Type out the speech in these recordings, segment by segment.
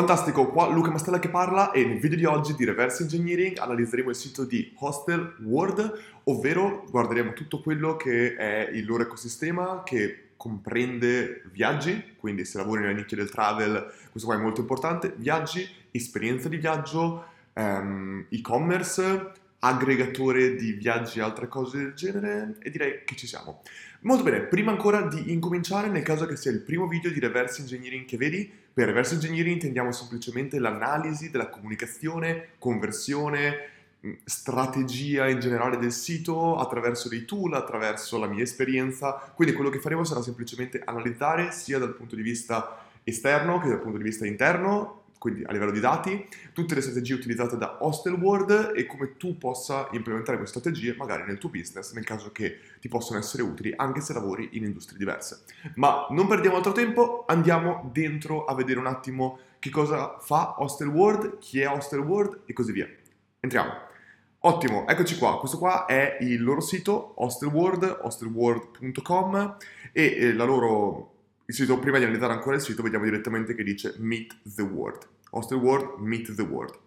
Fantastico, qua Luca Mastella che parla e nel video di oggi di Reverse Engineering analizzeremo il sito di Hostel World, ovvero guarderemo tutto quello che è il loro ecosistema che comprende viaggi, quindi se lavori nella nicchia del travel, questo qua è molto importante, viaggi, esperienza di viaggio, um, e-commerce, aggregatore di viaggi e altre cose del genere e direi che ci siamo. Molto bene, prima ancora di incominciare, nel caso che sia il primo video di reverse engineering che vedi, per reverse engineering intendiamo semplicemente l'analisi della comunicazione, conversione, mm, strategia in generale del sito attraverso dei tool, attraverso la mia esperienza, quindi quello che faremo sarà semplicemente analizzare sia dal punto di vista esterno che dal punto di vista interno quindi a livello di dati, tutte le strategie utilizzate da Hostelworld e come tu possa implementare queste strategie magari nel tuo business nel caso che ti possano essere utili anche se lavori in industrie diverse. Ma non perdiamo altro tempo, andiamo dentro a vedere un attimo che cosa fa Hostelworld, chi è Hostelworld e così via. Entriamo. Ottimo, eccoci qua. Questo qua è il loro sito, Hostelworld, hostelworld.com e eh, la loro il sito, prima di analizzare ancora il sito, vediamo direttamente che dice Meet the World. Hostel World, Meet the World.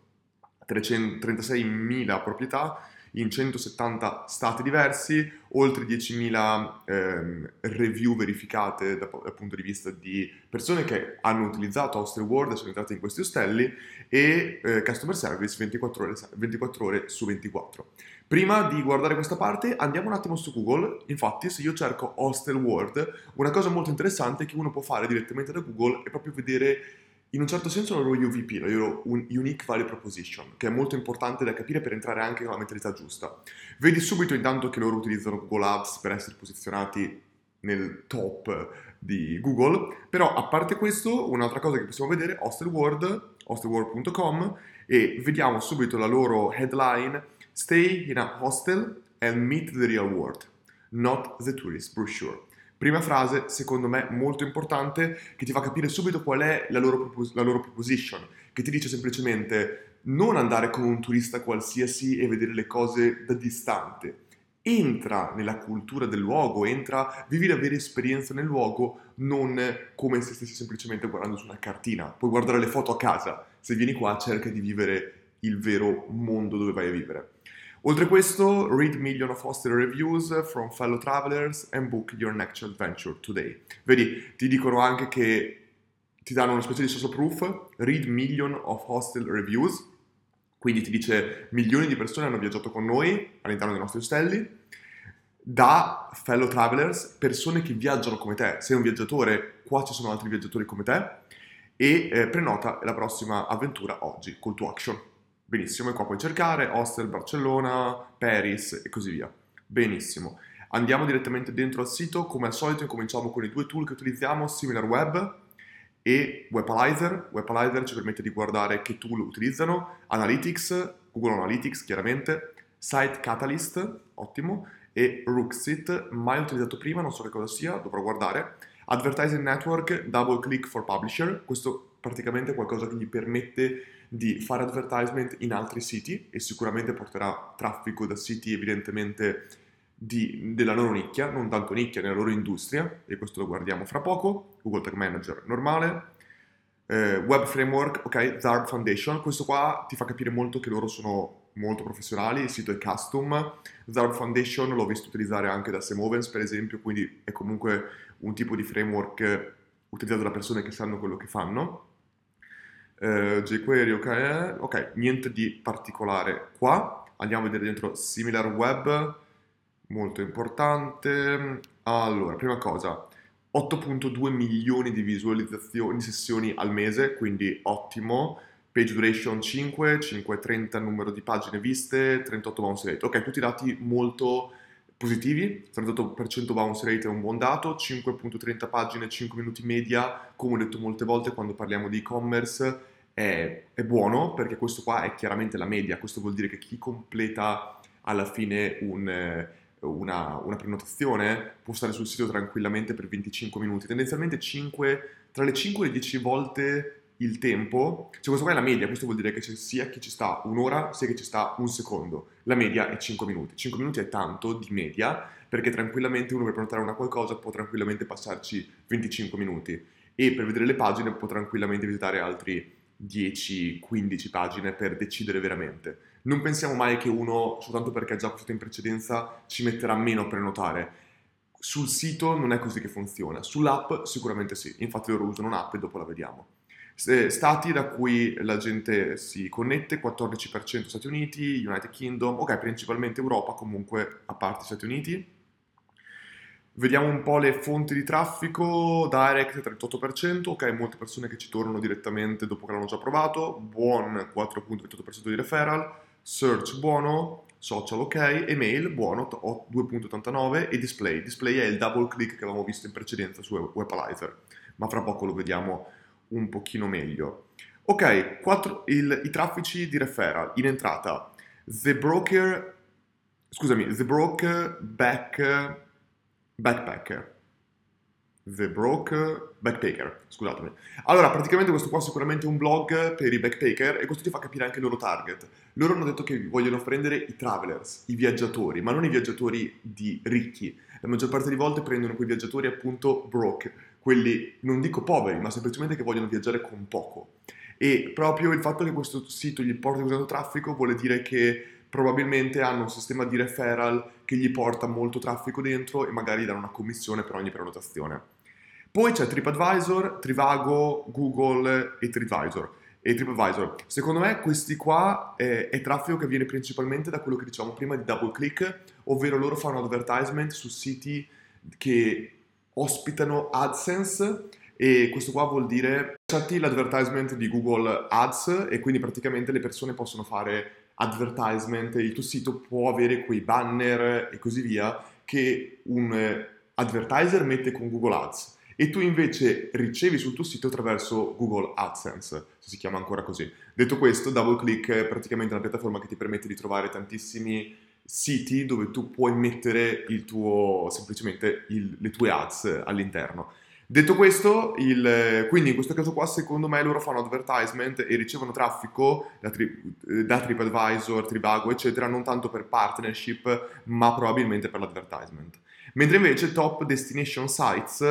336.000 proprietà in 170 stati diversi, oltre 10.000 ehm, review verificate dal, dal punto di vista di persone che hanno utilizzato Hostel World e sono entrate in questi ostelli e eh, customer service 24 ore, 24 ore su 24. Prima di guardare questa parte andiamo un attimo su Google, infatti se io cerco Hostel World, una cosa molto interessante che uno può fare direttamente da Google è proprio vedere in un certo senso la loro UVP, la loro Unique Value Proposition, che è molto importante da capire per entrare anche con la mentalità giusta. Vedi subito intanto che loro utilizzano Google Ads per essere posizionati nel top di Google, però a parte questo un'altra cosa che possiamo vedere è Hostelworld, hostelworld.com e vediamo subito la loro headline Stay in a hostel and meet the real world, not the tourist brochure. Prima frase, secondo me, molto importante, che ti fa capire subito qual è la loro, propos- la loro proposition, che ti dice semplicemente non andare come un turista qualsiasi e vedere le cose da distante. Entra nella cultura del luogo, entra, vivi la vera esperienza nel luogo, non come se stessi semplicemente guardando su una cartina. Puoi guardare le foto a casa, se vieni qua cerca di vivere il vero mondo dove vai a vivere. Oltre a questo, read million of hostel reviews from fellow travelers and book your next adventure today. Vedi, ti dicono anche che ti danno una specie di social proof, read million of hostel reviews, quindi ti dice milioni di persone hanno viaggiato con noi all'interno dei nostri ostelli, da fellow travelers, persone che viaggiano come te, sei un viaggiatore, qua ci sono altri viaggiatori come te, e eh, prenota la prossima avventura oggi, call to action. Benissimo, e qua puoi cercare Hostel Barcellona, Paris e così via. Benissimo. Andiamo direttamente dentro al sito, come al solito incominciamo con i due tool che utilizziamo, SimilarWeb e Webalizer. Webalizer ci permette di guardare che tool utilizzano, Analytics, Google Analytics chiaramente, Site Catalyst, ottimo, e Rooksit, mai utilizzato prima, non so che cosa sia, dovrò guardare. Advertising Network, Double Click for Publisher, questo praticamente è qualcosa che gli permette di fare advertisement in altri siti e sicuramente porterà traffico da siti evidentemente di, della loro nicchia, non tanto nicchia, nella loro industria, e questo lo guardiamo fra poco, Google Tag Manager normale, eh, Web Framework, ok, Zard Foundation, questo qua ti fa capire molto che loro sono molto professionali, il sito è custom, Zard Foundation l'ho visto utilizzare anche da Semovens per esempio, quindi è comunque un tipo di framework utilizzato da persone che sanno quello che fanno, eh, jQuery, ok, ok, niente di particolare qua. Andiamo a vedere dentro Similar Web, molto importante. Allora, prima cosa, 8.2 milioni di visualizzazioni, sessioni al mese, quindi ottimo. Page duration 5, 530 numero di pagine viste, 38 bounce rate. Ok, tutti dati molto positivi, 38% bounce rate è un buon dato, 5.30 pagine, 5 minuti media, come ho detto molte volte quando parliamo di e-commerce, è, è, buono perché questo qua è chiaramente la media, questo vuol dire che chi completa alla fine un, una, una, prenotazione può stare sul sito tranquillamente per 25 minuti, tendenzialmente 5, tra le 5 e le 10 volte il tempo, cioè questo qua è la media, questo vuol dire che sia che ci sta un'ora sia che ci sta un secondo, la media è 5 minuti, 5 minuti è tanto di media perché tranquillamente uno per prenotare una qualcosa può tranquillamente passarci 25 minuti e per vedere le pagine può tranquillamente visitare altri 10-15 pagine per decidere veramente. Non pensiamo mai che uno, soltanto perché ha già acquistato in precedenza, ci metterà meno a prenotare. Sul sito non è così che funziona, sull'app sicuramente sì, infatti loro usano un'app e dopo la vediamo. Stati da cui la gente si connette, 14% Stati Uniti, United Kingdom, ok, principalmente Europa, comunque a parte Stati Uniti. Vediamo un po' le fonti di traffico, direct 38%, ok, molte persone che ci tornano direttamente dopo che l'hanno già provato, buon 4.28% di referral, search buono, social ok, email buono 2.89 e display. Display è il double click che avevamo visto in precedenza su Webalizer, ma fra poco lo vediamo un pochino meglio. Ok, 4, il, i traffici di referral in entrata. The broker, scusami, the broker back, backpacker. The Broke Backpacker, scusatemi. Allora, praticamente questo qua è sicuramente un blog per i backpacker e questo ti fa capire anche il loro target. Loro hanno detto che vogliono prendere i travelers, i viaggiatori, ma non i viaggiatori di ricchi. La maggior parte di volte prendono quei viaggiatori appunto broke, quelli non dico poveri, ma semplicemente che vogliono viaggiare con poco. E proprio il fatto che questo sito gli porti usando traffico vuole dire che probabilmente hanno un sistema di referral che gli porta molto traffico dentro e magari danno una commissione per ogni prenotazione. Poi c'è TripAdvisor, Trivago, Google e TripAdvisor. E TripAdvisor. Secondo me questi qua è, è traffico che viene principalmente da quello che diciamo prima di double click, ovvero loro fanno advertisement su siti che ospitano AdSense e questo qua vuol dire accetti l'advertisement di Google Ads e quindi praticamente le persone possono fare advertisement, il tuo sito può avere quei banner e così via che un advertiser mette con Google Ads e tu invece ricevi sul tuo sito attraverso Google AdSense, se si chiama ancora così. Detto questo, DoubleClick è praticamente una piattaforma che ti permette di trovare tantissimi siti dove tu puoi mettere il tuo, semplicemente il, le tue ads all'interno. Detto questo, il, quindi in questo caso qua secondo me loro fanno advertisement e ricevono traffico da, tri, da TripAdvisor, Trivago eccetera, non tanto per partnership ma probabilmente per l'advertisement. Mentre invece top destination sites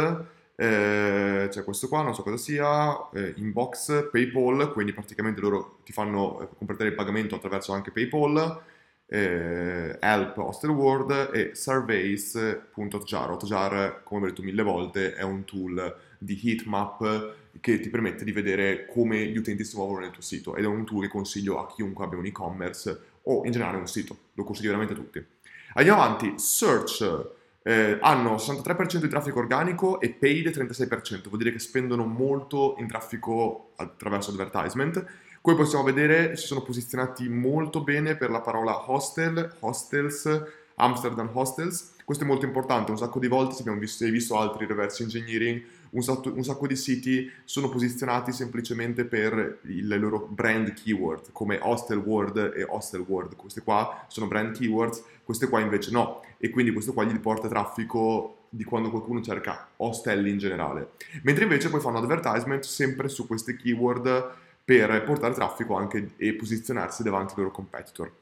eh, c'è questo qua, non so cosa sia, eh, inbox, PayPal, quindi praticamente loro ti fanno eh, completare il pagamento attraverso anche PayPal, eh, Help Hostelworld e Surveys.jar. Hotjar, come ho detto mille volte, è un tool di heatmap che ti permette di vedere come gli utenti si muovono nel tuo sito ed è un tool che consiglio a chiunque abbia un e-commerce o in generale un sito, lo consiglio veramente a tutti. Andiamo avanti, search eh, hanno 63% di traffico organico e paid 36%, vuol dire che spendono molto in traffico attraverso advertisement. Come possiamo vedere si sono posizionati molto bene per la parola hostel, hostels, Amsterdam Hostels. Questo è molto importante, un sacco di volte, se abbiamo visto, visto altri reverse engineering, un sacco, un sacco, di siti sono posizionati semplicemente per il loro brand keyword, come Hostel World e Hostel World. Queste qua sono brand keywords, queste qua invece no. E quindi questo qua gli porta traffico di quando qualcuno cerca hostel in generale. Mentre invece poi fanno advertisement sempre su queste keyword per portare traffico anche e posizionarsi davanti ai loro competitor.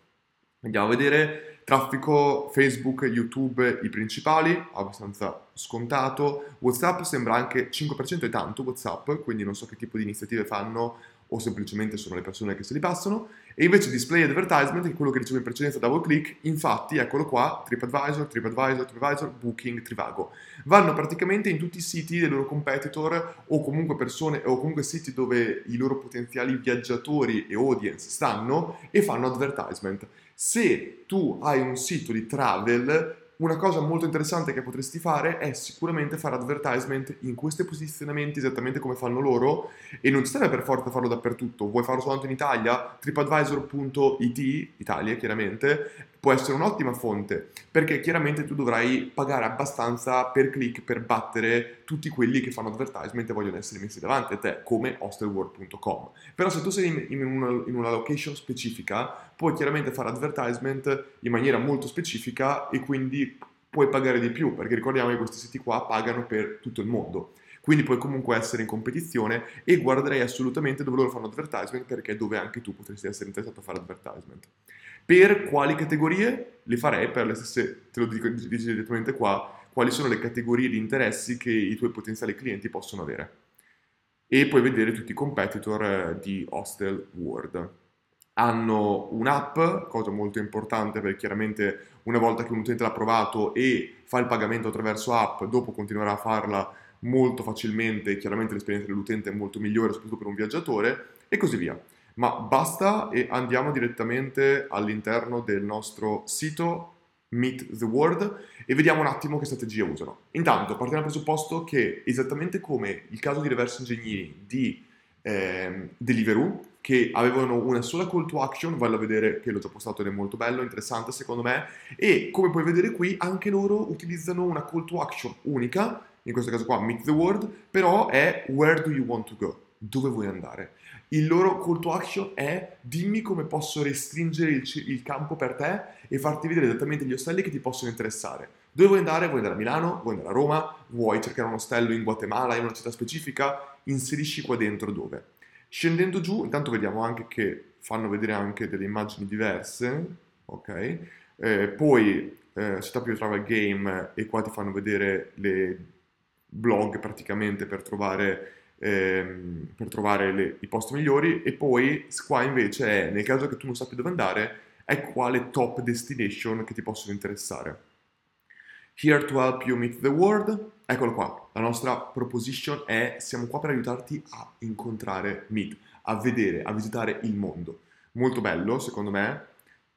Andiamo a vedere traffico Facebook, YouTube, i principali, abbastanza scontato. WhatsApp sembra anche 5% è tanto WhatsApp, quindi non so che tipo di iniziative fanno o semplicemente sono le persone che se li passano. E invece display advertisement, che è quello che dicevo in precedenza double click, infatti eccolo qua, TripAdvisor, TripAdvisor, TripAdvisor, Booking, Trivago. Vanno praticamente in tutti i siti dei loro competitor o comunque persone o comunque siti dove i loro potenziali viaggiatori e audience stanno e fanno advertisement. Se tu hai un sito di travel una cosa molto interessante che potresti fare è sicuramente fare advertisement in questi posizionamenti esattamente come fanno loro e non ti serve per forza farlo dappertutto, vuoi farlo soltanto in Italia? TripAdvisor.it, Italia chiaramente, può essere un'ottima fonte perché chiaramente tu dovrai pagare abbastanza per click per battere tutti quelli che fanno advertisement e vogliono essere messi davanti a te come hostelworld.com però se tu sei in una, in una location specifica puoi chiaramente fare advertisement in maniera molto specifica e quindi puoi pagare di più perché ricordiamo che questi siti qua pagano per tutto il mondo quindi puoi comunque essere in competizione e guarderei assolutamente dove loro fanno advertisement perché è dove anche tu potresti essere interessato a fare advertisement. Per quali categorie? Le farei per le stesse, te lo dico direttamente qua, quali sono le categorie di interessi che i tuoi potenziali clienti possono avere. e puoi vedere tutti i competitor eh, di Hostel World. Hanno un'app, cosa molto importante perché chiaramente una volta che un utente l'ha provato e fa il pagamento attraverso app, dopo continuerà a farla molto facilmente, chiaramente l'esperienza dell'utente è molto migliore, soprattutto per un viaggiatore, e così via. Ma basta e andiamo direttamente all'interno del nostro sito Meet the World e vediamo un attimo che strategia usano. Intanto partiamo dal presupposto che esattamente come il caso di reverse engineering di eh, Deliveroo, che avevano una sola call to action, vallo a vedere che l'ho già postato ed è molto bello, interessante secondo me, e come puoi vedere qui anche loro utilizzano una call to action unica, in questo caso qua Meet the World, però è Where do you want to go? Dove vuoi andare? Il loro call to action è dimmi come posso restringere il, il, campo per te e farti vedere esattamente gli ostelli che ti possono interessare. Dove vuoi andare? Vuoi andare a Milano? Vuoi andare a Roma? Vuoi cercare un ostello in Guatemala, in una città specifica? Inserisci qua dentro dove. Scendendo giù, intanto vediamo anche che fanno vedere anche delle immagini diverse, ok? Eh, poi eh, Setup Your Travel Game e qua ti fanno vedere le blog praticamente per trovare ehm, per trovare le, i posti migliori e poi qua invece è, nel caso che tu non sappia dove andare, è quale top destination che ti possono interessare. Here to help you meet the world, eccolo qua, la nostra proposition è siamo qua per aiutarti a incontrare Meet, a vedere, a visitare il mondo. Molto bello, secondo me.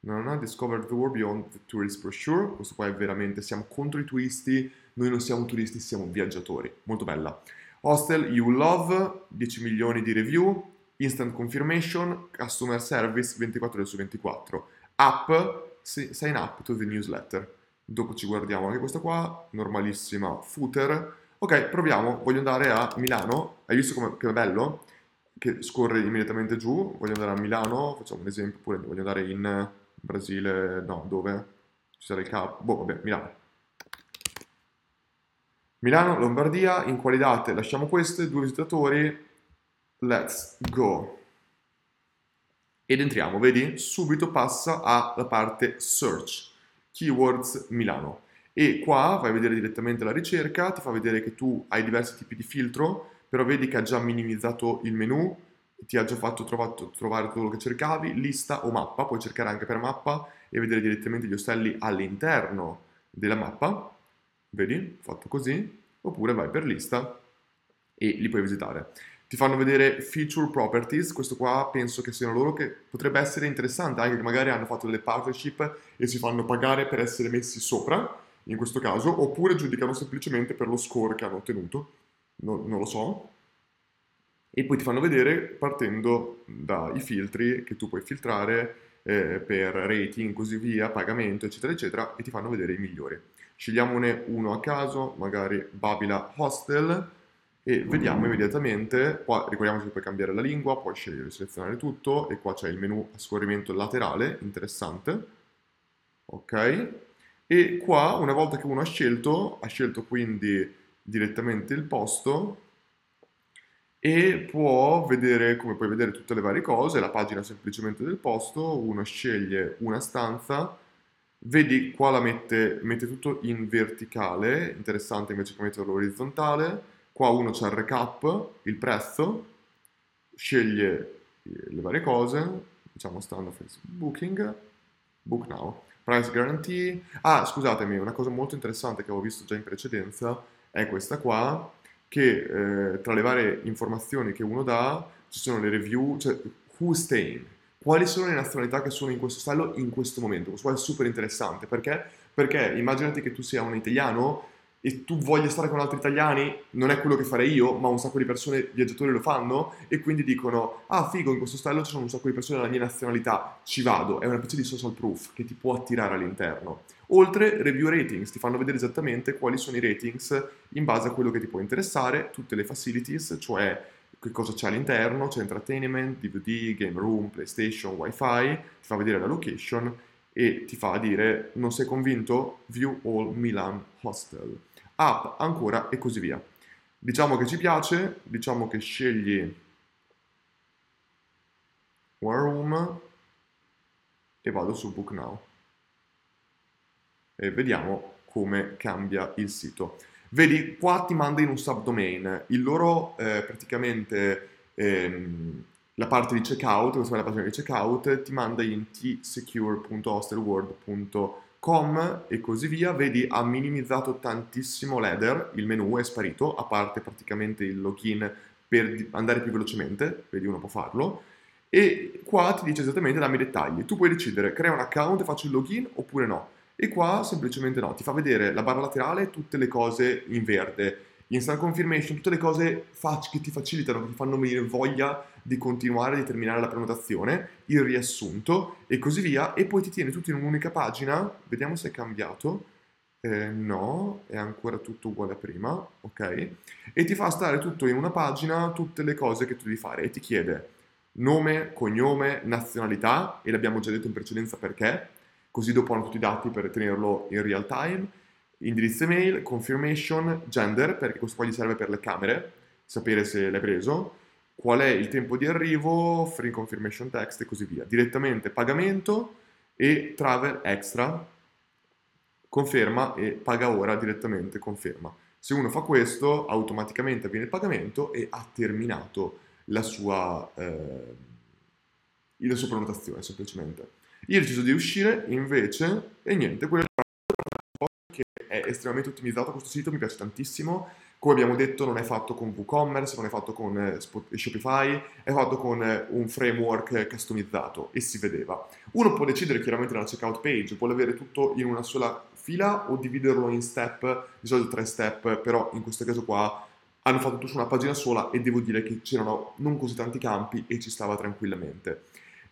No, no, discover the world beyond the tourist brochure. Questo qua è veramente, siamo contro i turisti, noi non siamo turisti, siamo viaggiatori. Molto bella. Hostel You Love, 10 milioni di review, Instant Confirmation, Customer Service 24 su 24. App, sign up to the newsletter. Dopo ci guardiamo anche questa qua, normalissima footer. Ok, proviamo, voglio andare a Milano, hai visto come, che bello? Che scorre immediatamente giù, voglio andare a Milano, facciamo un esempio, oppure voglio andare in Brasile, no, dove? Ci sarà il capo, boh, vabbè, Milano Milano, Lombardia, in quali date? Lasciamo queste, due visitatori, let's go. Ed entriamo, vedi? Subito passa alla parte search, keywords Milano. E qua vai a vedere direttamente la ricerca, ti fa vedere che tu hai diversi tipi di filtro, però vedi che ha già minimizzato il menu, ti ha già fatto trovato, trovare quello che cercavi, lista o mappa, puoi cercare anche per mappa e vedere direttamente gli ostelli all'interno della mappa. Vedi, fatto così, oppure vai per lista e li puoi visitare. Ti fanno vedere feature properties, questo qua penso che siano loro che potrebbe essere interessante, anche che magari hanno fatto delle partnership e si fanno pagare per essere messi sopra, in questo caso, oppure giudicano semplicemente per lo score che hanno ottenuto, no, non lo so. E poi ti fanno vedere partendo dai filtri che tu puoi filtrare eh, per rating, così via, pagamento, eccetera, eccetera, e ti fanno vedere i migliori. Scegliamone uno a caso, magari Babila Hostel, e vediamo immediatamente, qua ricordiamoci che puoi cambiare la lingua, puoi scegliere, selezionare tutto, e qua c'è il menu a scorrimento laterale, interessante, ok? E qua, una volta che uno ha scelto, ha scelto quindi direttamente il posto, e può vedere, come puoi vedere, tutte le varie cose, la pagina semplicemente del posto, uno sceglie una stanza, Vedi qua la mette, mette tutto in verticale, interessante invece che metterlo orizzontale. Qua uno c'è il recap, il prezzo, sceglie le varie cose, diciamo standard booking, book now, price guarantee. Ah, scusatemi, una cosa molto interessante che avevo visto già in precedenza è questa qua, che eh, tra le varie informazioni che uno dà ci sono le review, cioè who's staying, quali sono le nazionalità che sono in questo stallo in questo momento. Questo è super interessante perché? Perché immaginati che tu sia un italiano e tu voglia stare con altri italiani, non è quello che farei io, ma un sacco di persone, viaggiatori lo fanno e quindi dicono ah figo, in questo stallo ci sono un sacco di persone della mia nazionalità, ci vado, è una specie di social proof che ti può attirare all'interno. Oltre review ratings, ti fanno vedere esattamente quali sono i ratings in base a quello che ti può interessare, tutte le facilities, cioè che cosa c'è all'interno, c'è entertainment, DVD, game room, PlayStation, wifi, ti fa vedere la location e ti fa dire non sei convinto? View all Milan Hostel. App ancora e così via. Diciamo che ci piace, diciamo che scegli One Room e vado su Book Now. E vediamo come cambia il sito. Vedi, qua ti manda in un subdomain. Il loro, eh, praticamente, ehm, la parte di checkout, questa è la pagina di checkout, ti manda in tsecure.hostelworld.com e così via. Vedi, ha minimizzato tantissimo l'header, il menu è sparito, a parte praticamente il login per andare più velocemente, vedi uno può farlo, e qua ti dice esattamente dammi i dettagli. Tu puoi decidere, crea un account e faccio il login oppure no. E qua semplicemente no, ti fa vedere la barra laterale tutte le cose in verde, instant confirmation, tutte le cose fac- che ti facilitano, che ti fanno venire voglia di continuare a terminare la prenotazione, il riassunto e così via, e poi ti tiene tutto in un'unica pagina, vediamo se è cambiato, eh, no, è ancora tutto uguale a prima, ok? E ti fa stare tutto in una pagina, tutte le cose che tu devi fare. E ti chiede nome, cognome, nazionalità, e l'abbiamo già detto in precedenza perché, così dopo hanno tutti i dati per tenerlo in real time, indirizzo email, confirmation, gender, perché questo qua gli serve per le camere, sapere se l'hai preso, qual è il tempo di arrivo, free confirmation text e così via. Direttamente pagamento e travel extra, conferma e paga ora direttamente, conferma. Se uno fa questo, automaticamente avviene il pagamento e ha terminato la sua, eh, la sua prenotazione, semplicemente. Io ho deciso di uscire, invece, e niente, quello che è estremamente ottimizzato questo sito, mi piace tantissimo. Come abbiamo detto, non è fatto con WooCommerce, non è fatto con eh, Shopify, è fatto con eh, un framework customizzato e si vedeva. Uno può decidere chiaramente nella checkout page, vuole avere tutto in una sola fila o dividerlo in step, di solito tre step, però in questo caso qua hanno fatto tutto su una pagina sola e devo dire che c'erano non così tanti campi e ci stava tranquillamente.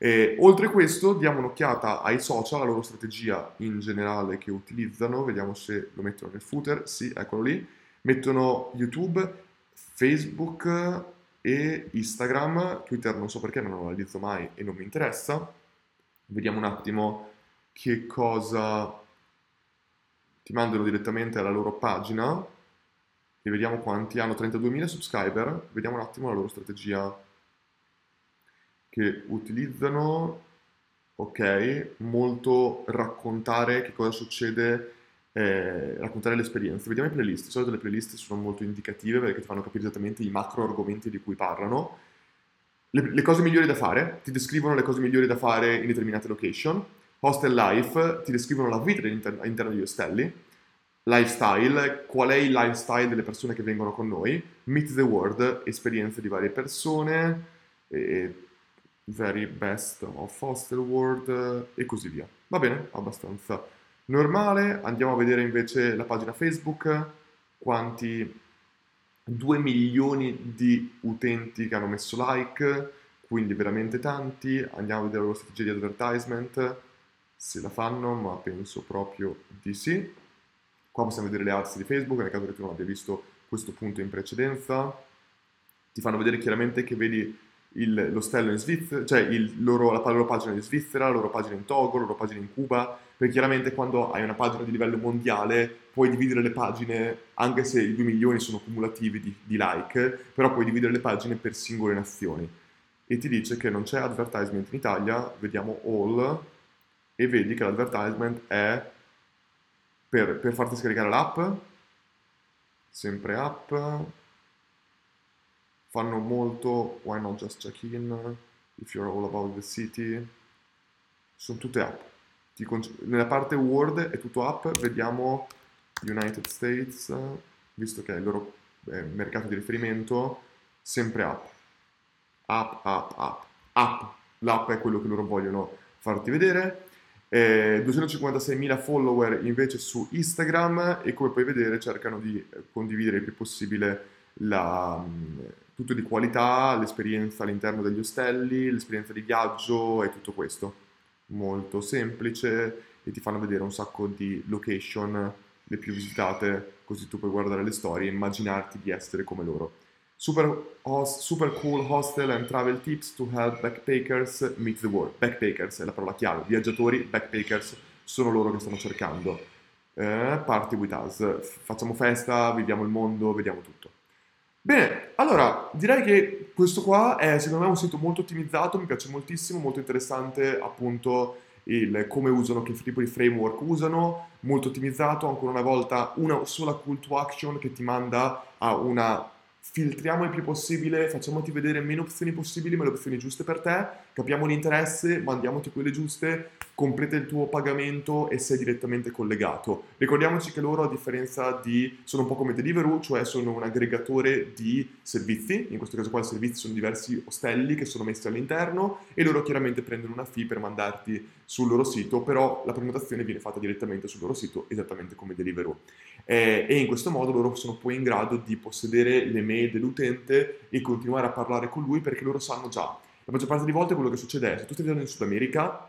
E, oltre questo diamo un'occhiata ai social, alla loro strategia in generale che utilizzano, vediamo se lo mettono nel footer, sì, eccolo lì, mettono YouTube, Facebook e Instagram, Twitter non so perché non lo analizzo mai e non mi interessa, vediamo un attimo che cosa ti mandano direttamente alla loro pagina. E vediamo quanti hanno. 32.000 subscriber, vediamo un attimo la loro strategia che utilizzano, ok, molto raccontare che cosa succede, eh, raccontare l'esperienza. Vediamo i playlist, di solito le playlist sono molto indicative perché ti fanno capire esattamente i macro argomenti di cui parlano. Le, le cose migliori da fare, ti descrivono le cose migliori da fare in determinate location. Hostel Life, ti descrivono la vita all'interno degli ostelli. Lifestyle, qual è il lifestyle delle persone che vengono con noi. Meet the World, esperienze di varie persone. E very best of hostel world e così via. Va bene, abbastanza normale. Andiamo a vedere invece la pagina Facebook, quanti 2 milioni di utenti che hanno messo like, quindi veramente tanti. Andiamo a vedere la loro strategia di advertisement, se la fanno, ma penso proprio di sì. Qua possiamo vedere le ads di Facebook, nel caso che tu non abbia visto questo punto in precedenza. Ti fanno vedere chiaramente che vedi il, l'ostello in Svizzera, cioè loro, la loro pagina in Svizzera, la loro pagina in Togo, la loro pagina in Cuba, perché chiaramente quando hai una pagina di livello mondiale puoi dividere le pagine, anche se i 2 milioni sono cumulativi di, di like, però puoi dividere le pagine per singole nazioni. E ti dice che non c'è advertisement in Italia, vediamo all, e vedi che l'advertisement è per, per farti scaricare l'app, sempre app, fanno molto why not just check in if you're all about the city. Sono tutte app. Nella parte Word è tutto app vediamo United States visto che è il loro eh, mercato di riferimento sempre app. App app app. App. L'app è quello che loro vogliono farti vedere. Eh, 256.000 follower invece su Instagram e come puoi vedere cercano di condividere il più possibile la, tutto di qualità, l'esperienza all'interno degli ostelli, l'esperienza di viaggio e tutto questo. Molto semplice e ti fanno vedere un sacco di location, le più visitate, così tu puoi guardare le storie e immaginarti di essere come loro. Super, host, super cool hostel and travel tips to help backpackers meet the world. Backpackers è la parola chiave, viaggiatori, backpackers sono loro che stanno cercando. Eh, party with us, facciamo festa, viviamo il mondo, vediamo tutto. Bene, allora direi che questo qua è secondo me un sito molto ottimizzato, mi piace moltissimo, molto interessante appunto il, come usano, che tipo di framework usano, molto ottimizzato, ancora una volta una sola call to action che ti manda a una filtriamo il più possibile, facciamoti vedere meno opzioni possibili, ma le opzioni giuste per te, capiamo l'interesse, mandiamoti quelle giuste, completa il tuo pagamento e sei direttamente collegato. Ricordiamoci che loro, a differenza di, sono un po' come Deliveroo, cioè sono un aggregatore di servizi, in questo caso qua i servizi sono diversi ostelli che sono messi all'interno e loro chiaramente prendono una fee per mandarti sul loro sito, però la prenotazione viene fatta direttamente sul loro sito, esattamente come Deliveroo. Eh, e in questo modo loro sono poi in grado di possedere le mail dell'utente e continuare a parlare con lui perché loro sanno già. La maggior parte delle volte quello che succede è se tu stai vivendo in Sud America,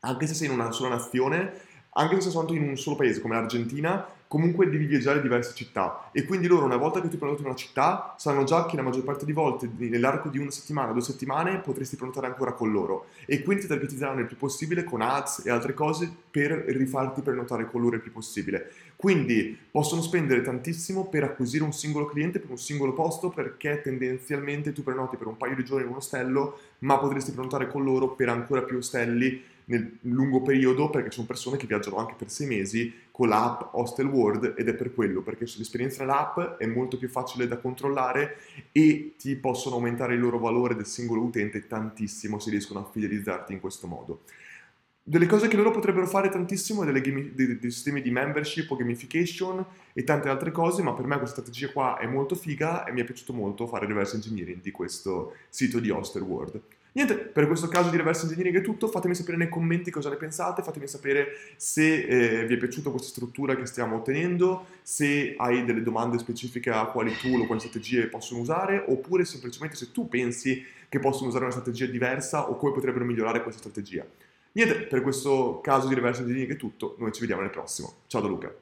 anche se sei in una sola nazione, anche se sei soltanto in un solo paese come l'Argentina, comunque devi viaggiare in diverse città e quindi loro una volta che tu prenoti in una città sanno già che la maggior parte di volte nell'arco di una settimana, due settimane potresti prenotare ancora con loro e quindi ti targetizzeranno il più possibile con ads e altre cose per rifarti prenotare con loro il più possibile. Quindi possono spendere tantissimo per acquisire un singolo cliente per un singolo posto perché tendenzialmente tu prenoti per un paio di giorni in un ostello ma potresti prenotare con loro per ancora più ostelli nel lungo periodo perché ci sono persone che viaggiano anche per sei mesi con l'app Hostel World ed è per quello, perché l'esperienza nell'app è molto più facile da controllare e ti possono aumentare il loro valore del singolo utente tantissimo se riescono a fidelizzarti in questo modo. Delle cose che loro potrebbero fare tantissimo, delle dei, dei, sistemi di membership o gamification e tante altre cose, ma per me questa strategia qua è molto figa e mi è piaciuto molto fare reverse engineering di questo sito di Hostel World. Niente, per questo caso di reverse engineering è tutto, fatemi sapere nei commenti cosa ne pensate, fatemi sapere se eh, vi è piaciuta questa struttura che stiamo ottenendo, se hai delle domande specifiche a quali tool o quali strategie possono usare, oppure semplicemente se tu pensi che possono usare una strategia diversa o come potrebbero migliorare questa strategia. Niente, per questo caso di reverse engineering è tutto, noi ci vediamo nel prossimo. Ciao da Luca.